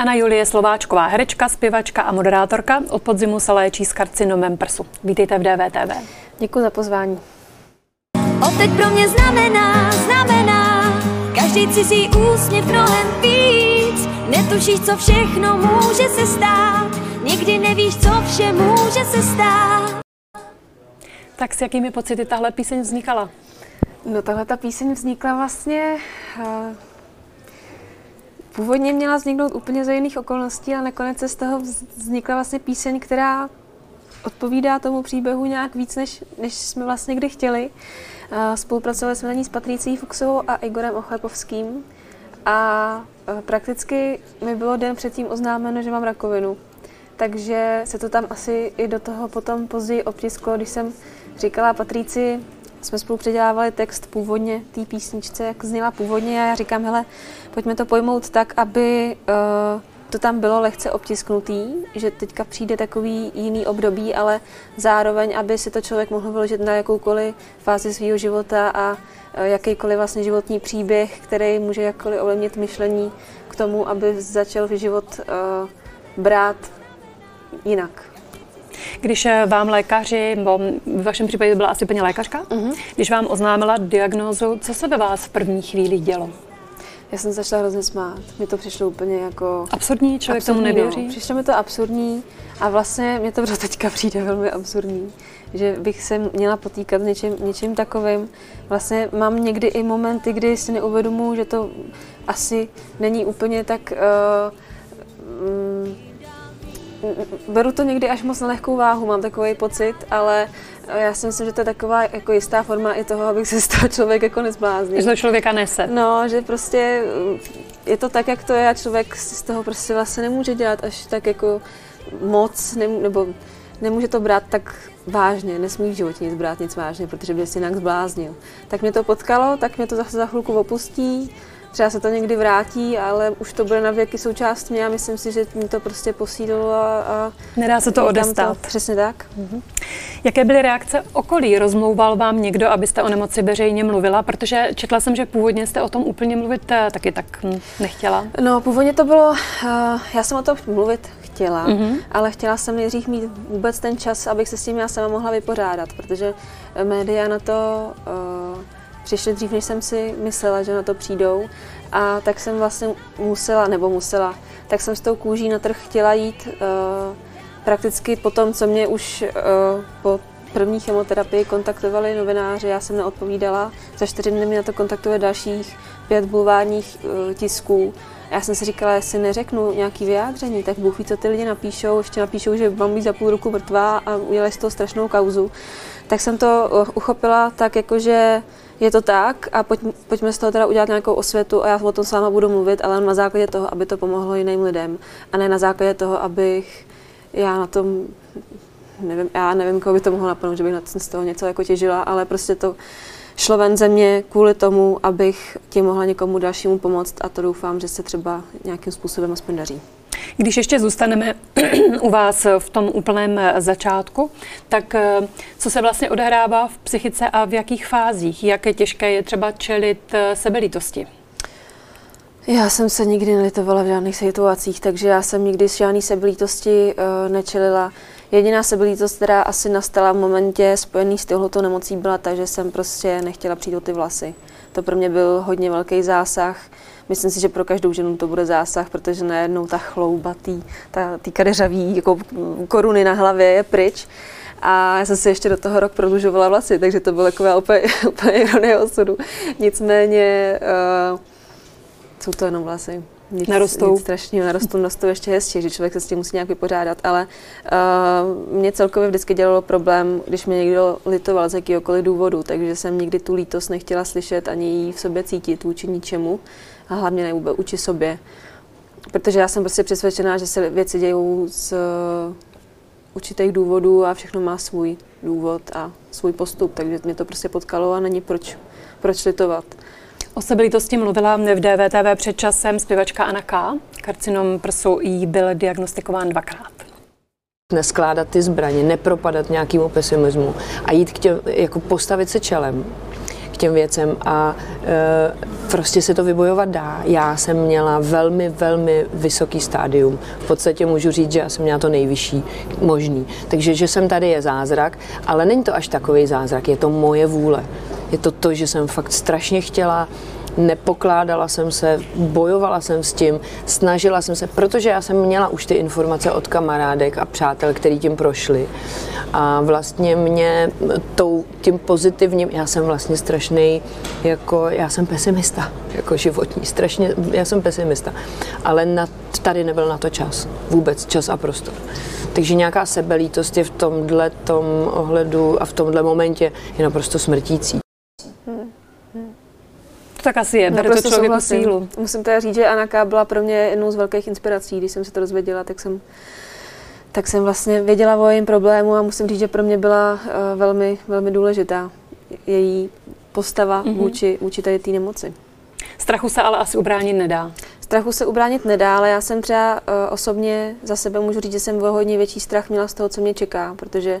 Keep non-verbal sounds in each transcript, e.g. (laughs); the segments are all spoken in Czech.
Anna Julie Slováčková, herečka, zpěvačka a moderátorka, od podzimu se léčí s karcinomem prsu. Vítejte v DVTV. Děkuji za pozvání. Opět pro mě znamená, znamená každý cizí úsměv mnohem víc. Netušíš, co všechno může se stát, nikdy nevíš, co vše může se stát. Tak s jakými pocity tahle píseň vznikala? No tahle ta píseň vznikla vlastně... Uh, původně měla vzniknout úplně za jiných okolností, ale nakonec se z toho vznikla vlastně píseň, která odpovídá tomu příběhu nějak víc, než, než jsme vlastně kdy chtěli. Spolupracovali jsme na ní s Patricí Fuxovou a Igorem Ochlepovským a uh, prakticky mi bylo den předtím oznámeno, že mám rakovinu. Takže se to tam asi i do toho potom později obtisklo, když jsem říkala Patrici, jsme spolu předělávali text původně té písničce, jak zněla původně a já říkám, hele, pojďme to pojmout tak, aby uh, to tam bylo lehce obtisknutý, že teďka přijde takový jiný období, ale zároveň, aby si to člověk mohl vyložit na jakoukoliv fázi svého života a uh, jakýkoliv vlastně životní příběh, který může jakkoliv ovlivnit myšlení k tomu, aby začal život uh, brát jinak. Když eh, vám lékaři, nebo v vašem případě byla asi paní lékařka, uh-huh. když vám oznámila diagnózu, co se ve vás v první chvíli dělo? Já jsem začala hrozně smát. Mně to přišlo úplně jako... Absurdní? Člověk absurdní, tomu nevěří? No. Přišlo mi to absurdní a vlastně mě to (laughs) teďka přijde velmi absurdní, že bych se měla potýkat s něčím, něčím takovým. Vlastně mám někdy i momenty, kdy si neuvědomuji, že to asi není úplně tak... Uh, beru to někdy až moc na lehkou váhu, mám takový pocit, ale eh, já si myslím, že to je taková jako jistá forma i toho, abych se z toho člověk jako nezbláznil. Že to člověka nese. No, že prostě je to tak, jak to je a člověk z toho prostě vlastně nemůže dělat až tak jako moc, nebo nemůže to brát tak vážně, nesmí v životě nic brát nic vážně, protože by si jinak zbláznil. Tak mě to potkalo, tak mě to zase za chvilku opustí, třeba se to někdy vrátí, ale už to bude na věky součást mě a myslím si, že mi to prostě posílilo a, a Nedá se to odestát. To, přesně tak. Mhm. Jaké byly reakce okolí? Rozmlouval vám někdo, abyste o nemoci veřejně mluvila? Protože četla jsem, že původně jste o tom úplně mluvit eh, taky tak hm, nechtěla. No, původně to bylo, uh, já jsem o tom mluvit chtěla, mm-hmm. ale chtěla jsem nejdřív mít vůbec ten čas, abych se s tím já sama mohla vypořádat, protože média na to uh, přišli dřív, než jsem si myslela, že na to přijdou. A tak jsem vlastně musela, nebo musela, tak jsem s tou kůží na trh chtěla jít uh, prakticky po tom, co mě už uh, po první chemoterapii kontaktovali novináři, já jsem neodpovídala. Za čtyři dny mi na to kontaktuje dalších pět bulvárních uh, tisků. Já jsem si říkala, jestli neřeknu nějaký vyjádření, tak Bůh ví, co ty lidi napíšou. Ještě napíšou, že mám být za půl roku mrtvá a udělali z toho strašnou kauzu. Tak jsem to uchopila tak, jakože je to tak a pojď, pojďme z toho teda udělat nějakou osvětu a já o tom s váma budu mluvit, ale na základě toho, aby to pomohlo jiným lidem a ne na základě toho, abych já na tom, nevím, já nevím, koho by to mohlo napadnout, že bych na z toho něco jako těžila, ale prostě to šlo ven ze mě kvůli tomu, abych tím mohla někomu dalšímu pomoct a to doufám, že se třeba nějakým způsobem aspoň daří. Když ještě zůstaneme u vás v tom úplném začátku, tak eh, co se vlastně odehrává v psychice a v jakých fázích? Jak je těžké je třeba čelit eh, sebelítosti? Já jsem se nikdy nelitovala v žádných situacích, takže já jsem nikdy s žádný sebelítosti uh, nečelila. Jediná sebelítost, která asi nastala v momentě spojený s tohleto nemocí, byla ta, že jsem prostě nechtěla přijít o ty vlasy. To pro mě byl hodně velký zásah. Myslím si, že pro každou ženu to bude zásah, protože najednou ta chlouba, tý, ta, tý kadeřavý jako koruny na hlavě je pryč. A já jsem si ještě do toho rok prodlužovala vlasy, takže to bylo takové úplně, (laughs) úplně ironie osudu. Nicméně uh, jsou to jenom vlasy. Nic, narostou. Nic strašného, narostou, narostou ještě hezčí, že člověk se s tím musí nějak vypořádat, ale uh, mě celkově vždycky dělalo problém, když mě někdo litoval z jakýhokoliv důvodu, takže jsem nikdy tu lítost nechtěla slyšet ani ji v sobě cítit vůči ničemu a hlavně ne vůbec uči sobě. Protože já jsem prostě přesvědčená, že se věci dějou z uh, určitých důvodů a všechno má svůj důvod a svůj postup, takže mě to prostě potkalo a není proč, proč litovat. O sebelitosti mluvila v DVTV před časem zpěvačka Anna K. Karcinom prsu jí byl diagnostikován dvakrát. Neskládat ty zbraně, nepropadat nějakému pesimismu a jít k těm, jako postavit se čelem těm věcem a e, prostě se to vybojovat dá. Já jsem měla velmi, velmi vysoký stádium. V podstatě můžu říct, že já jsem měla to nejvyšší možný. Takže, že jsem tady je zázrak, ale není to až takový zázrak, je to moje vůle. Je to to, že jsem fakt strašně chtěla nepokládala jsem se, bojovala jsem s tím, snažila jsem se, protože já jsem měla už ty informace od kamarádek a přátel, který tím prošli. A vlastně mě tou, tím pozitivním, já jsem vlastně strašný, jako já jsem pesimista, jako životní, strašně, já jsem pesimista. Ale na, tady nebyl na to čas, vůbec čas a prostor. Takže nějaká sebelítost je v tomhle tom ohledu a v tomhle momentě je naprosto smrtící. To tak asi je, bere to člověku sílu. Musím teda říct, že Anaka byla pro mě jednou z velkých inspirací, když jsem se to dozvěděla, tak jsem tak jsem vlastně věděla o jejím problému a musím říct, že pro mě byla uh, velmi, velmi důležitá její postava mm-hmm. vůči, vůči tady té nemoci. Strachu se ale asi ubránit nedá. Strachu se ubránit nedá, ale já jsem třeba uh, osobně za sebe můžu říct, že jsem o hodně větší strach měla z toho, co mě čeká, protože Eh,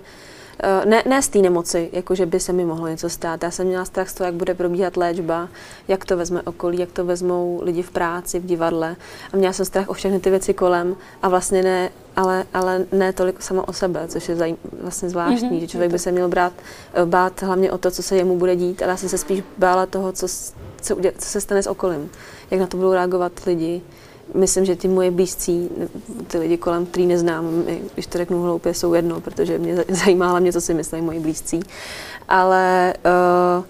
ne, ne z té nemoci, jako že by se mi mohlo něco stát. Já jsem měla strach z toho, jak bude probíhat léčba, jak to vezme okolí, jak to vezmou lidi v práci, v divadle. A měla jsem strach o všechny ty věci kolem a vlastně ne, ale, ale ne tolik sama o sebe, což je zajím, vlastně zvláštní, mm-hmm. že člověk by se měl brát, eh, bát hlavně o to, co se jemu bude dít, ale já jsem se spíš bála toho, co, co, co se stane s okolím, jak na to budou reagovat lidi, myslím, že ty moje blízcí, ty lidi kolem, který neznám, když to řeknu hloupě, jsou jedno, protože mě zajímá mě, co si myslí moji blízcí. Ale uh,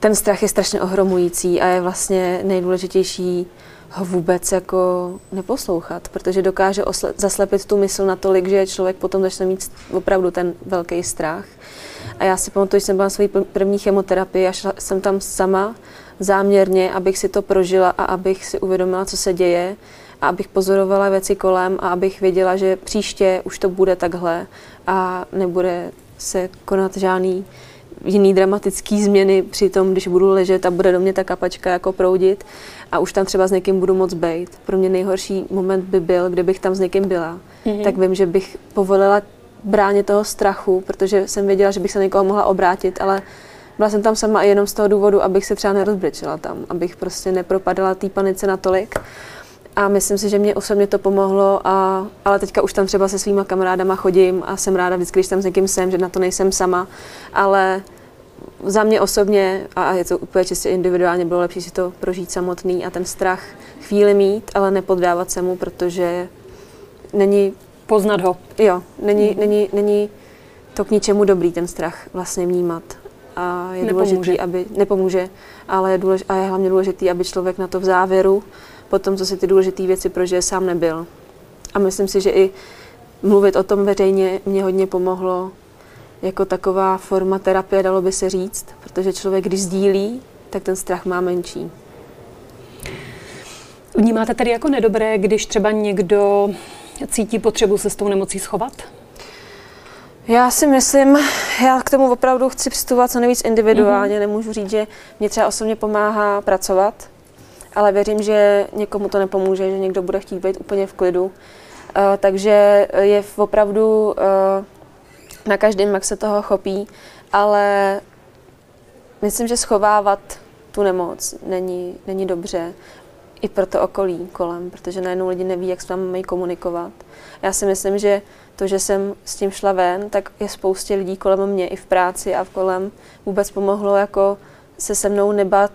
ten strach je strašně ohromující a je vlastně nejdůležitější ho vůbec jako neposlouchat, protože dokáže osle- zaslepit tu mysl natolik, že člověk potom začne mít opravdu ten velký strach. A já si pamatuju, že jsem byla na své první chemoterapii a šla jsem tam sama záměrně, abych si to prožila a abych si uvědomila, co se děje a abych pozorovala věci kolem a abych věděla, že příště už to bude takhle a nebude se konat žádný jiný dramatický změny při tom, když budu ležet a bude do mě ta kapačka jako proudit a už tam třeba s někým budu moc bejt. Pro mě nejhorší moment by byl, kdybych tam s někým byla. Mm-hmm. Tak vím, že bych povolila bráně toho strachu, protože jsem věděla, že bych se někoho mohla obrátit, ale byla jsem tam sama i jenom z toho důvodu, abych se třeba nerozbrečela tam, abych prostě nepropadala té panice natolik. A myslím si, že mě osobně to pomohlo, a, ale teďka už tam třeba se svýma kamarádama chodím a jsem ráda vždycky, když tam s někým jsem, že na to nejsem sama, ale za mě osobně, a je to úplně čistě individuálně, bylo lepší si to prožít samotný a ten strach chvíli mít, ale nepoddávat se mu, protože není... Poznat ho. Jo, není, hmm. není, není to k ničemu dobrý ten strach vlastně vnímat a je nepomůže. důležitý, aby nepomůže, ale je, důlež, a je hlavně důležitý, aby člověk na to v závěru, potom, co si ty důležité věci prožije, sám nebyl. A myslím si, že i mluvit o tom veřejně mě hodně pomohlo jako taková forma terapie, dalo by se říct, protože člověk, když sdílí, tak ten strach má menší. Vnímáte tedy jako nedobré, když třeba někdo cítí potřebu se s tou nemocí schovat? Já si myslím, já k tomu opravdu chci přistupovat co nejvíc individuálně. Mm-hmm. Nemůžu říct, že mě třeba osobně pomáhá pracovat, ale věřím, že někomu to nepomůže, že někdo bude chtít být úplně v klidu. Uh, takže je opravdu uh, na každém, jak se toho chopí, ale myslím, že schovávat tu nemoc není, není dobře i pro to okolí kolem, protože najednou lidi neví, jak s vámi mají komunikovat. Já si myslím, že to, že jsem s tím šla ven, tak je spoustě lidí kolem mě i v práci a v kolem vůbec pomohlo jako se se mnou nebat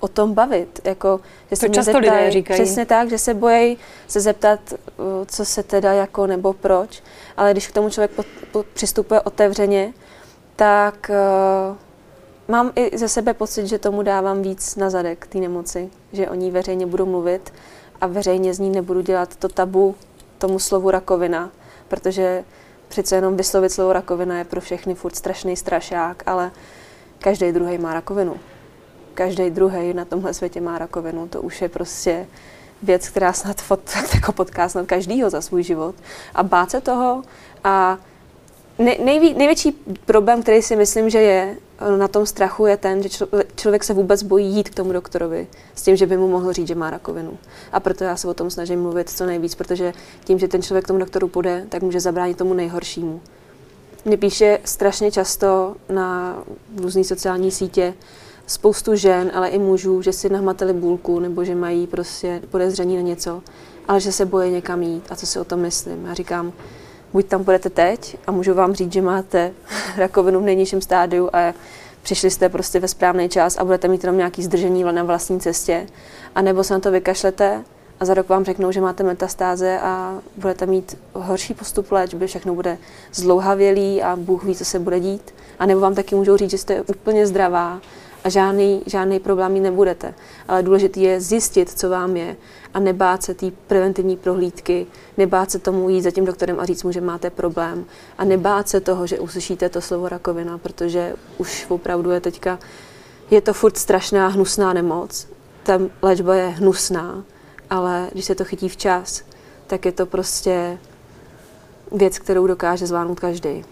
o tom bavit. Jako, že se to často zeptají, lidé říkají. Přesně tak, že se bojí se zeptat, co se teda jako nebo proč. Ale když k tomu člověk po, po, přistupuje otevřeně, tak uh, mám i ze sebe pocit, že tomu dávám víc na zadek té nemoci. Že o ní veřejně budu mluvit a veřejně z ní nebudu dělat to tabu tomu slovu rakovina, protože přece jenom vyslovit slovo rakovina je pro všechny furt strašný strašák, ale každý druhý má rakovinu. Každý druhý na tomhle světě má rakovinu. To už je prostě věc, která snad fot, (laughs) jako potká snad každýho za svůj život. A bát se toho a nejví, největší problém, který si myslím, že je na tom strachu, je ten, že člověk se vůbec bojí jít k tomu doktorovi s tím, že by mu mohl říct, že má rakovinu. A proto já se o tom snažím mluvit co nejvíc, protože tím, že ten člověk k tomu doktoru půjde, tak může zabránit tomu nejhoršímu. Mě píše strašně často na různé sociální sítě spoustu žen, ale i mužů, že si nahmatali bůlku nebo že mají prostě podezření na něco, ale že se bojí někam jít a co si o tom myslím. Já říkám, buď tam budete teď a můžu vám říct, že máte (laughs) rakovinu v nejnižším stádiu a přišli jste prostě ve správný čas a budete mít jenom nějaký zdržení na vlastní cestě, a nebo se na to vykašlete a za rok vám řeknou, že máte metastáze a budete mít horší postup léčby, všechno bude zdlouhavělý a Bůh ví, co se bude dít. A nebo vám taky můžou říct, že jste úplně zdravá a žádný, žádný problém mít nebudete. Ale důležité je zjistit, co vám je a nebát se té preventivní prohlídky, nebát se tomu jít za tím doktorem a říct mu, že máte problém a nebát se toho, že uslyšíte to slovo rakovina, protože už opravdu je teďka, je to furt strašná, hnusná nemoc. Ta léčba je hnusná, ale když se to chytí včas, tak je to prostě věc, kterou dokáže zvládnout každý.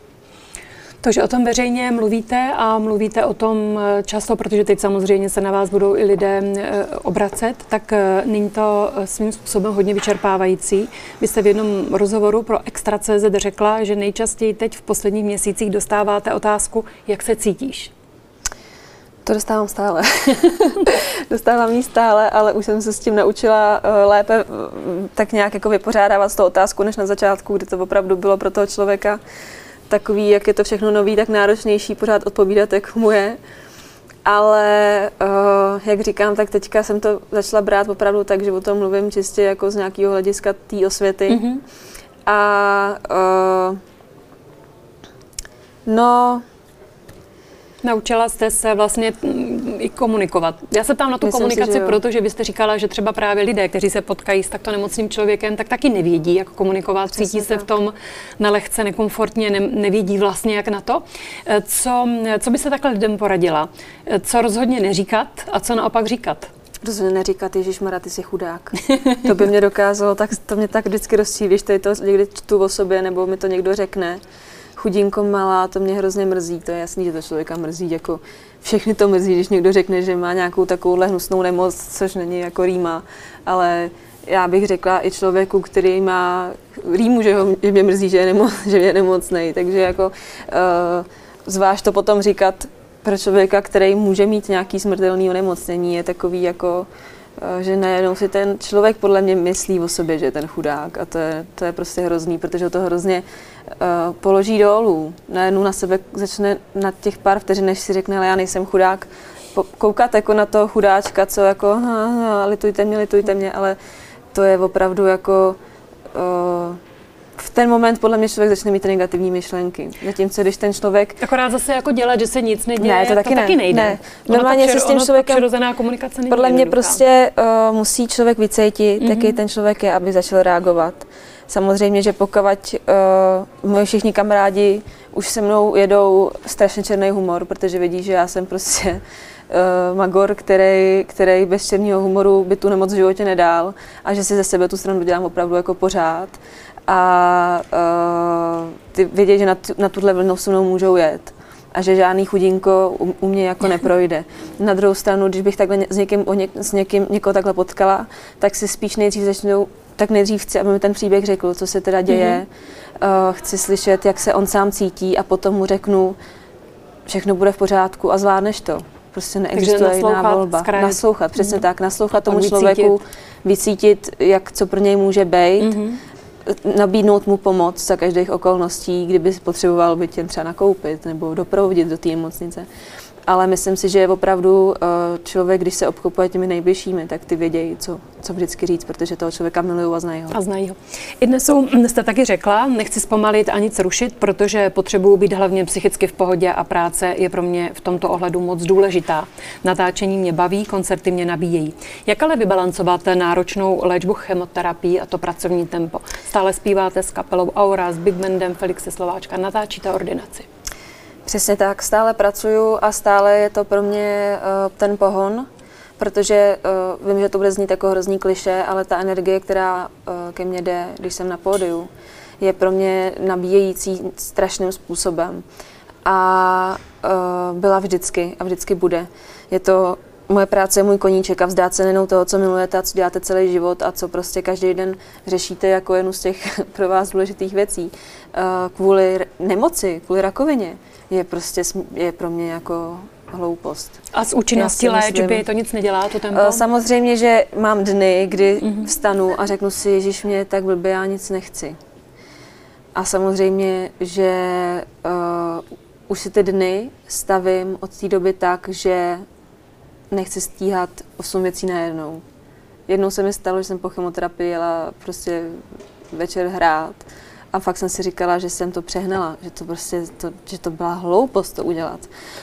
Takže o tom veřejně mluvíte a mluvíte o tom eh, často, protože teď samozřejmě se na vás budou i lidé eh, obracet, tak eh, není to svým způsobem hodně vyčerpávající. Vy jste v jednom rozhovoru pro Extra.cz řekla, že nejčastěji teď v posledních měsících dostáváte otázku, jak se cítíš. To dostávám stále. (laughs) dostávám ji stále, ale už jsem se s tím naučila lépe tak nějak jako vypořádávat s tou otázku, než na začátku, kdy to opravdu bylo pro toho člověka takový, jak je to všechno nový, tak náročnější pořád odpovídat, jak mu je. Ale uh, jak říkám, tak teďka jsem to začala brát opravdu tak, že o tom mluvím čistě jako z nějakého hlediska té osvěty. Mm-hmm. A uh, no, Naučila jste se vlastně mm, i komunikovat. Já se tam na tu Myslím komunikaci, si, že protože vy jste říkala, že třeba právě lidé, kteří se potkají s takto nemocným člověkem, tak taky nevědí, jak komunikovat, Přesně cítí se v tom nelehce, nekomfortně, ne, nevědí vlastně, jak na to. Eh, co, co by se takhle lidem poradila? Eh, co rozhodně neříkat a co naopak říkat? Rozhodně neříkat, Ježíš Mara, ty jsi chudák. to by mě dokázalo, tak to mě tak vždycky rozčílí, když tady to někdy čtu o sobě, nebo mi to někdo řekne chudinko malá, to mě hrozně mrzí. To je jasný, že to člověka mrzí. Jako všechny to mrzí, když někdo řekne, že má nějakou takovouhle hnusnou nemoc, což není jako rýma. Ale já bych řekla i člověku, který má rýmu, že, ho, že mě mrzí, že je, nemoc, (laughs) že je nemocný. Takže jako uh, zvlášť to potom říkat pro člověka, který může mít nějaký smrtelný onemocnění, je takový jako že najednou si ten člověk podle mě myslí o sobě, že je ten chudák. A to je, to je prostě hrozný, protože to hrozně uh, položí dolů. Najednou na sebe začne na těch pár vteřin, než si řekne, ale já nejsem chudák, koukat jako na toho chudáčka, co jako, ha, ha, litujte mě, litujte mě, ale to je opravdu jako uh, v ten moment podle mě člověk začne mít ty negativní myšlenky. Zatímco když ten člověk... Akorát zase jako dělat, že se nic neděje, ne, to taky, to ne, taky nejde. Ne. Normálně se s tím člověkem... Přirozená komunikace Podle mě prostě uh, musí člověk vycítit, mm-hmm. jaký ten člověk je, aby začal reagovat. Samozřejmě, že pokud uh, moji všichni kamarádi už se mnou jedou strašně černý humor, protože vidí, že já jsem prostě uh, magor, který, který bez černého humoru by tu nemoc v životě nedal a že si ze sebe tu stranu dělám opravdu jako pořád a uh, ty vědět, že na, na tuhle vlnu se mnou můžou jet a že žádný chudinko u, u mě jako (laughs) neprojde. Na druhou stranu, když bych takhle s někým, o něk, s někým někoho takhle potkala, tak si spíš nejdřív začnou, tak nejdřív chci, aby mi ten příběh řekl, co se teda děje. Mm-hmm. Uh, chci slyšet, jak se on sám cítí a potom mu řeknu, všechno bude v pořádku a zvládneš to. Prostě neexistuje jiná volba. Zkrát. Naslouchat, přesně mm-hmm. tak. Naslouchat tomu člověku, vycítit, jak co pro něj může být. Mm-hmm nabídnout mu pomoc za každých okolností, kdyby potřeboval by tě třeba nakoupit nebo doprovodit do té nemocnice ale myslím si, že je opravdu eh, člověk, když se obklopuje těmi nejbližšími, tak ty vědějí, co, co vždycky říct, protože toho člověka milují a znají ho. A znají ho. I dnes jsou, jste taky řekla, nechci zpomalit a nic rušit, protože potřebuji být hlavně psychicky v pohodě a práce je pro mě v tomto ohledu moc důležitá. Natáčení mě baví, koncerty mě nabíjejí. Jak ale vybalancovat náročnou léčbu chemoterapii a to pracovní tempo? Stále zpíváte s kapelou Aura, s Big Bandem Felixe Slováčka, natáčíte ordinaci. Přesně tak, stále pracuju a stále je to pro mě uh, ten pohon, protože uh, vím, že to bude znít jako hrozný kliše, ale ta energie, která uh, ke mně jde, když jsem na pódiu, je pro mě nabíjející strašným způsobem. A uh, byla vždycky a vždycky bude. Je to moje práce je můj koníček a vzdát se nejenom toho, co milujete a co děláte celý život a co prostě každý den řešíte jako jednu z těch (laughs) pro vás důležitých věcí. Uh, kvůli nemoci, kvůli rakovině je prostě je pro mě jako hloupost. A z účinnosti léčby to nic nedělá, to tempo? Eh, samozřejmě, že mám dny, kdy mm-hmm. vstanu a řeknu si, Ježíš, mě tak blbě, já nic nechci. A samozřejmě, že uh, už si ty dny stavím od té doby tak, že nechci stíhat osm věcí najednou. Jednou se mi stalo, že jsem po chemoterapii jela prostě večer hrát a fakt jsem si říkala, že jsem to přehnala, že to prostě, to, že to byla hloupost to udělat.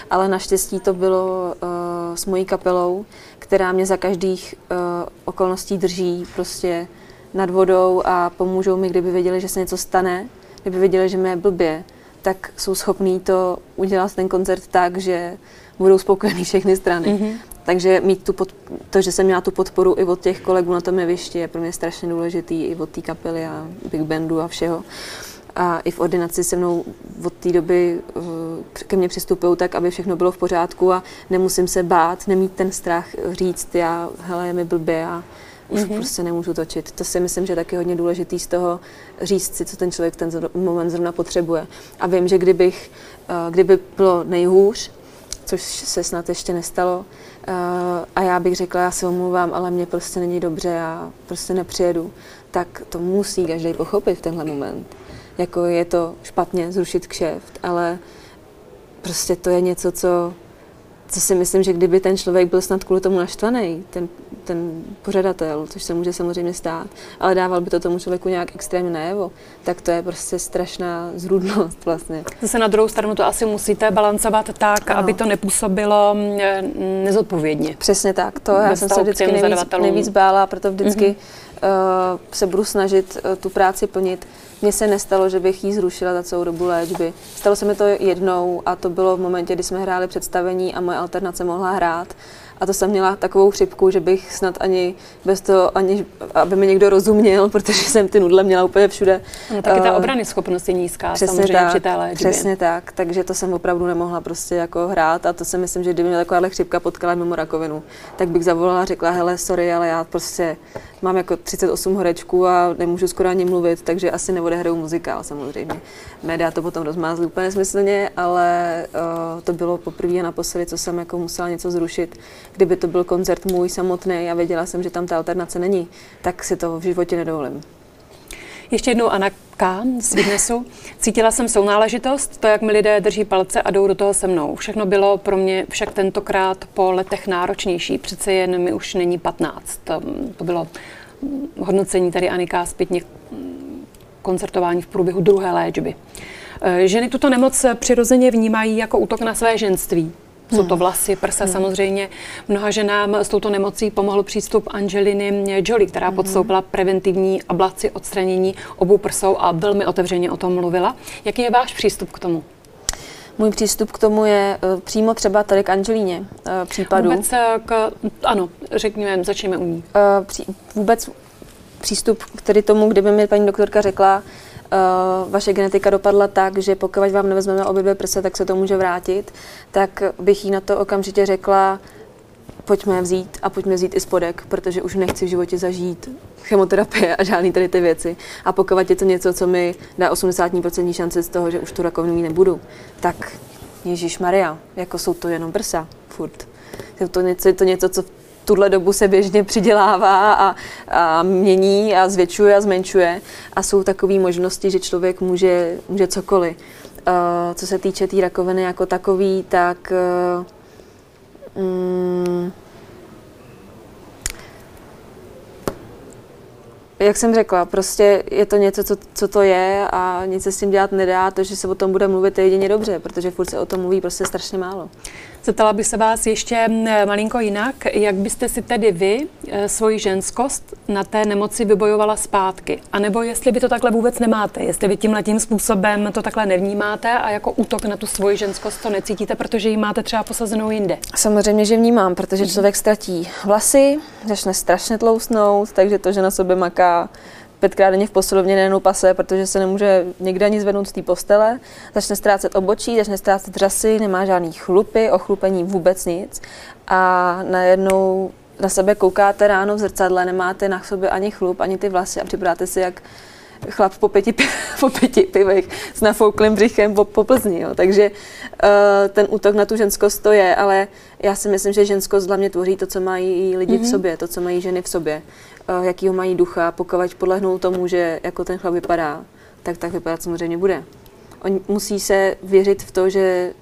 Ale naštěstí to bylo uh, s mojí kapelou, která mě za každých uh, okolností drží prostě nad vodou a pomůžou mi, kdyby věděli, že se něco stane, kdyby věděli, že mě je blbě, tak jsou schopní to udělat ten koncert tak, že budou spokojení všechny strany. Mm-hmm. Takže mít tu pod, to, že jsem měla tu podporu i od těch kolegů na tom jevišti, je pro mě strašně důležitý, i od té kapely a big bandu a všeho. A i v ordinaci se mnou od té doby uh, ke mně přistupují tak, aby všechno bylo v pořádku a nemusím se bát, nemít ten strach říct, já, hele, je mi blbě a už mm-hmm. prostě nemůžu točit. To si myslím, že je taky hodně důležitý z toho říct si, co ten člověk ten moment zrovna potřebuje. A vím, že kdybych, uh, kdyby bylo nejhůř, což se snad ještě nestalo, Eh, a já bych řekla, já se omluvám, ale mě prostě není dobře, já prostě nepřijedu, tak to musí každý pochopit v tenhle moment. Jako je to špatně zrušit kšeft, ale prostě to je něco, co co si myslím, že kdyby ten člověk byl snad kvůli tomu naštvaný, ten, ten pořadatel, což se může samozřejmě stát, ale dával by to tomu člověku nějak extrémně najevo, tak to je prostě strašná zrůdnost vlastně. Zase na druhou stranu to asi musíte balancovat tak, ano. aby to nepůsobilo mm, nezodpovědně. Přesně tak, to já jsem se vždycky nejvíc, nejvíc bála, proto vždycky mm-hmm. uh, se budu snažit uh, tu práci plnit mně se nestalo, že bych ji zrušila za celou dobu léčby. Stalo se mi to jednou a to bylo v momentě, kdy jsme hráli představení a moje alternace mohla hrát. A to jsem měla takovou chřipku, že bych snad ani bez toho, ani, aby mi někdo rozuměl, protože jsem ty nudle měla úplně všude. No, taky ta eh, obrany schopnost je nízká přesně samozřejmě tak, při té léčbě. Přesně tak, takže to jsem opravdu nemohla prostě jako hrát a to si myslím, že kdyby mě takováhle chřipka potkala mimo rakovinu, tak bych zavolala a řekla, hele, sorry, ale já prostě mám jako 38 horečků a nemůžu skoro ani mluvit, takže asi neodehraju muzikál samozřejmě. Média to potom rozmázly úplně smyslně, ale uh, to bylo poprvé a naposledy, co jsem jako musela něco zrušit. Kdyby to byl koncert můj samotný a věděla jsem, že tam ta alternace není, tak si to v životě nedovolím. Ještě jednou Anna K. z Vidnesu. Cítila jsem sounáležitost, to, jak mi lidé drží palce a jdou do toho se mnou. Všechno bylo pro mě však tentokrát po letech náročnější. Přece jen mi už není 15. To bylo hodnocení tady Anika zpětně koncertování v průběhu druhé léčby. E, ženy tuto nemoc přirozeně vnímají jako útok na své ženství. Jsou to hmm. vlasy, prsa hmm. samozřejmě. Mnoha ženám s touto nemocí pomohl přístup Angeliny Jolie, která hmm. podstoupila preventivní ablaci odstranění obou prsou a velmi otevřeně o tom mluvila. Jaký je váš přístup k tomu? Můj přístup k tomu je uh, přímo třeba tady k Angelíně uh, případu. Vůbec k, ano, řekněme, začněme u ní. Uh, vůbec přístup k tedy tomu, kdyby mi paní doktorka řekla, uh, vaše genetika dopadla tak, že pokud vám nevezmeme obě dvě prse, tak se to může vrátit, tak bych jí na to okamžitě řekla, pojďme vzít a pojďme vzít i spodek, protože už nechci v životě zažít chemoterapie a žádný tady ty věci. A pokud je to něco, co mi dá 80% šance z toho, že už tu rakovinu mít nebudu, tak Ježíš Maria, jako jsou to jenom prsa, furt. Je to něco, je to něco co tuhle dobu se běžně přidělává a, a mění a zvětšuje a zmenšuje. A jsou takové možnosti, že člověk může, může cokoliv. Uh, co se týče té tý rakoviny jako takový, tak uh, um, jak jsem řekla, prostě je to něco, co, co to je a nic se s tím dělat nedá. To, že se o tom bude mluvit, je jedině dobře, protože furt se o tom mluví prostě strašně málo. Zeptala bych se vás ještě malinko jinak. Jak byste si tedy vy e, svoji ženskost na té nemoci vybojovala zpátky? A nebo jestli vy to takhle vůbec nemáte, jestli vy tímhle tím způsobem to takhle nevnímáte a jako útok na tu svoji ženskost to necítíte, protože ji máte třeba posazenou jinde? Samozřejmě, že vnímám, protože mhm. člověk ztratí vlasy, začne strašně tlousnout, takže to, že na sobě maká pětkrát denně v posilovně nejenom pase, protože se nemůže někde ani zvednout z té postele, začne ztrácet obočí, začne ztrácet řasy, nemá žádný chlupy, ochlupení vůbec nic a najednou na sebe koukáte ráno v zrcadle, nemáte na sobě ani chlup, ani ty vlasy a připadáte si jak chlap po pěti, (laughs) po pěti pivech s nafouklým břichem po, po Plzni. Jo. Takže uh, ten útok na tu ženskost to je, ale já si myslím, že ženskost hlavně tvoří to, co mají lidi mm-hmm. v mhm. sobě, to, co mají ženy v sobě, jakýho mají ducha, pokud podlehnou tomu, že jako ten chlap vypadá, tak tak vypadat samozřejmě bude. On musí se věřit v to, že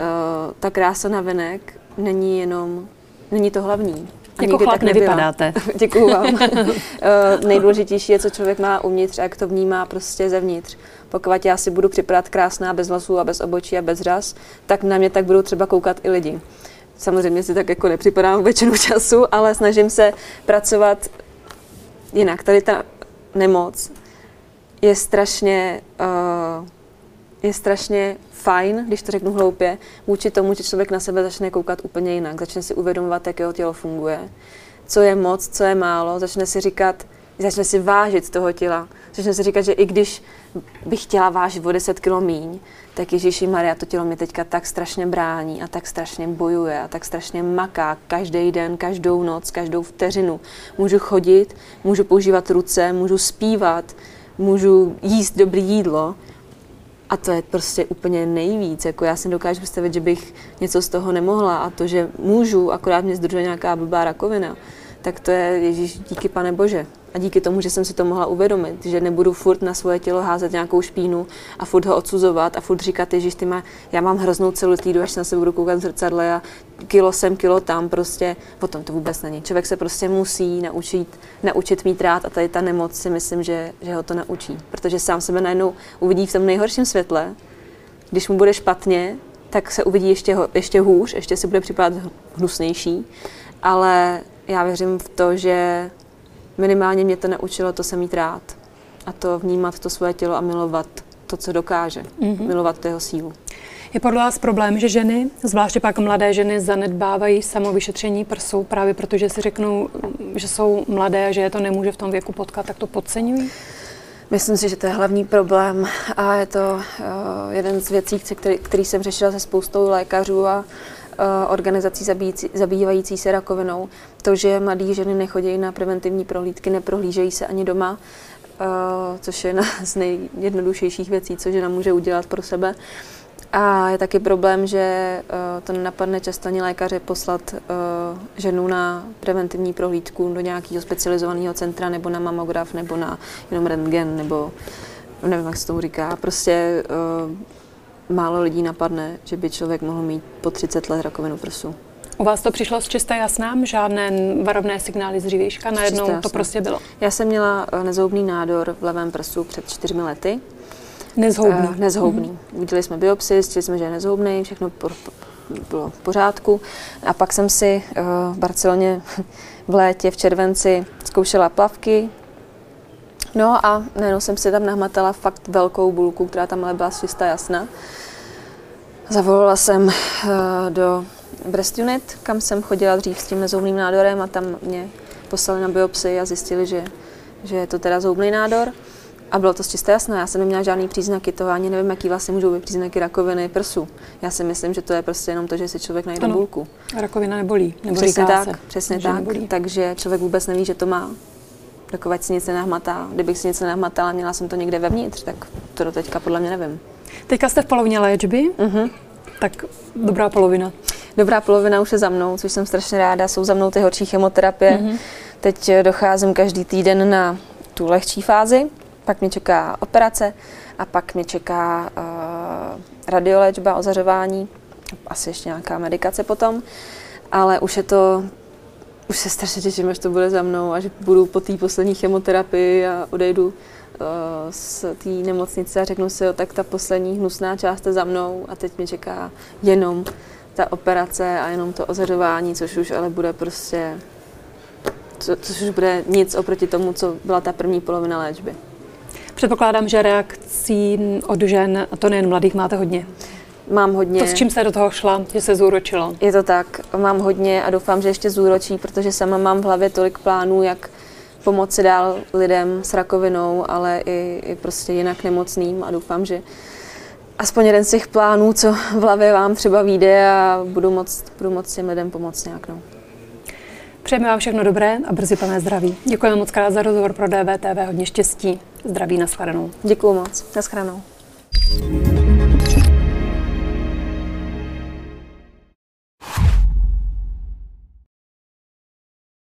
uh, ta krása na venek není jenom, není to hlavní. A jako chlap tak nevypadáte. (laughs) Děkuju vám. uh, (laughs) nejdůležitější je, co člověk má uvnitř a jak to vnímá prostě zevnitř. Pokud já si budu připadat krásná bez vlasů a bez obočí a bez řas, tak na mě tak budou třeba koukat i lidi. Samozřejmě si tak jako nepřipadám většinu (laughs) času, ale snažím se pracovat jinak. Tady ta nemoc je strašně, uh, je strašně fajn, když to řeknu hloupě, vůči tomu, že člověk na sebe začne koukat úplně jinak, začne si uvědomovat, jak jeho tělo funguje, co je moc, co je málo, začne si říkat, začne si vážit toho těla, začne si říkat, že i když bych chtěla vážit o 10 kg míň, tak Ježíši Maria, to tělo mi teďka tak strašně brání a tak strašně bojuje a tak strašně maká každý den, každou noc, každou vteřinu. Můžu chodit, můžu používat ruce, můžu zpívat, můžu jíst dobré jídlo a to je prostě úplně nejvíc. Jako já si dokážu představit, že bych něco z toho nemohla a to, že můžu, akorát mě zdržuje nějaká blbá rakovina, tak to je Ježíš díky Pane Bože. A díky tomu, že jsem si to mohla uvědomit, že nebudu furt na svoje tělo házet nějakou špínu a furt ho odsuzovat a furt říkat, že ty má, já mám hroznou týdu, až na se budu koukat v zrcadle a kilo sem, kilo tam, prostě. Potom to vůbec není. Člověk se prostě musí naučit, naučit mít rád a tady ta nemoc si myslím, že, že ho to naučí, protože sám sebe najednou uvidí v tom nejhorším světle, když mu bude špatně, tak se uvidí ještě, ještě hůř, ještě si bude připadat hnusnější, ale já věřím v to, že minimálně mě to naučilo to se mít rád a to vnímat to svoje tělo a milovat to, co dokáže, mm-hmm. milovat jeho sílu. Je podle vás problém, že ženy, zvláště pak mladé ženy, zanedbávají samovyšetření prsou právě protože si řeknou, že jsou mladé a že je to nemůže v tom věku potkat, tak to podceňují? Myslím si, že to je hlavní problém a je to uh, jeden z věcí, který, který jsem řešila se spoustou lékařů a Eh, organizací zabíjící, zabývající se rakovinou. To, že mladé ženy nechodí na preventivní prohlídky, neprohlížejí se ani doma, eh, což je jedna z nejjednodušších věcí, co žena může udělat pro sebe. A je taky problém, že eh, to nenapadne často ani lékaře poslat ženu na preventivní prohlídku do nějakého specializovaného centra nebo na mamograf nebo na jenom rentgen nebo nevím, jak se tomu říká. Prostě málo lidí napadne, že by člověk mohl mít po 30 let rakovinu prsu. U vás to přišlo z čisté jasnám? Žádné varovné signály z dřívějška? Najednou to prostě bylo? Já jsem měla eh, nezhoubný nádor v levém prsu před čtyřmi lety. Nezhoubný? Uh, nezhoubný. Mm-hmm. Udělali jsme biopsi, zjistili jsme, že je nezhoubný, všechno po, po, bylo v pořádku. A pak jsem si uh, v Barceloně (laughs) v létě, v červenci zkoušela plavky, No a najednou jsem si tam nahmatala fakt velkou bulku, která tam ale byla čistá jasná. Zavolala jsem uh, do Breast Unit, kam jsem chodila dřív s tím nezoubným nádorem a tam mě poslali na biopsii a zjistili, že, že je to teda zoubný nádor. A bylo to čisté jasné, já jsem neměla žádný příznaky toho, ani nevím, jaký vlastně můžou být příznaky rakoviny prsu. Já si myslím, že to je prostě jenom to, že si člověk najde ano. bulku. Rakovina nebolí, nebo přesně tak, se, přesně tak. Nebolí. Takže člověk vůbec neví, že to má dokud si nic nenahmatá. Kdybych si nic nenahmatala, měla jsem to někde vevnitř, tak to do teďka podle mě nevím. Teďka jste v polovině léčby, uh-huh. tak dobrá polovina. Dobrá polovina už je za mnou, což jsem strašně ráda. Jsou za mnou ty horší chemoterapie. Uh-huh. Teď eh, docházím každý týden na tu lehčí fázi, pak mě čeká operace a pak mě čeká uh, radioléčba, ozařování, asi ještě nějaká medikace potom, ale už je to už se strašně těším, až to bude za mnou, až budu po té poslední chemoterapii a odejdu uh, z té nemocnice a řeknu si, jo, tak ta poslední hnusná část je za mnou a teď mě čeká jenom ta operace a jenom to ozařování, což už ale bude prostě, co, což už bude nic oproti tomu, co byla ta první polovina léčby. Předpokládám, že reakcí od žen, a to nejen mladých, máte hodně. Mám hodně. To s čím se do toho šla, že se zúročilo? Je to tak, mám hodně a doufám, že ještě zúročí, protože sama mám v hlavě tolik plánů, jak pomoci dál lidem s rakovinou, ale i, i prostě jinak nemocným a doufám, že aspoň jeden z těch plánů, co v hlavě vám třeba vyjde a budu moc, budu moc těm lidem pomoct nějak. No. Přejeme vám všechno dobré a brzy plné zdraví. Děkujeme moc krát za rozhovor pro DVTV, hodně štěstí, zdraví, nashledanou. Děkuji moc, nashledanou. thank you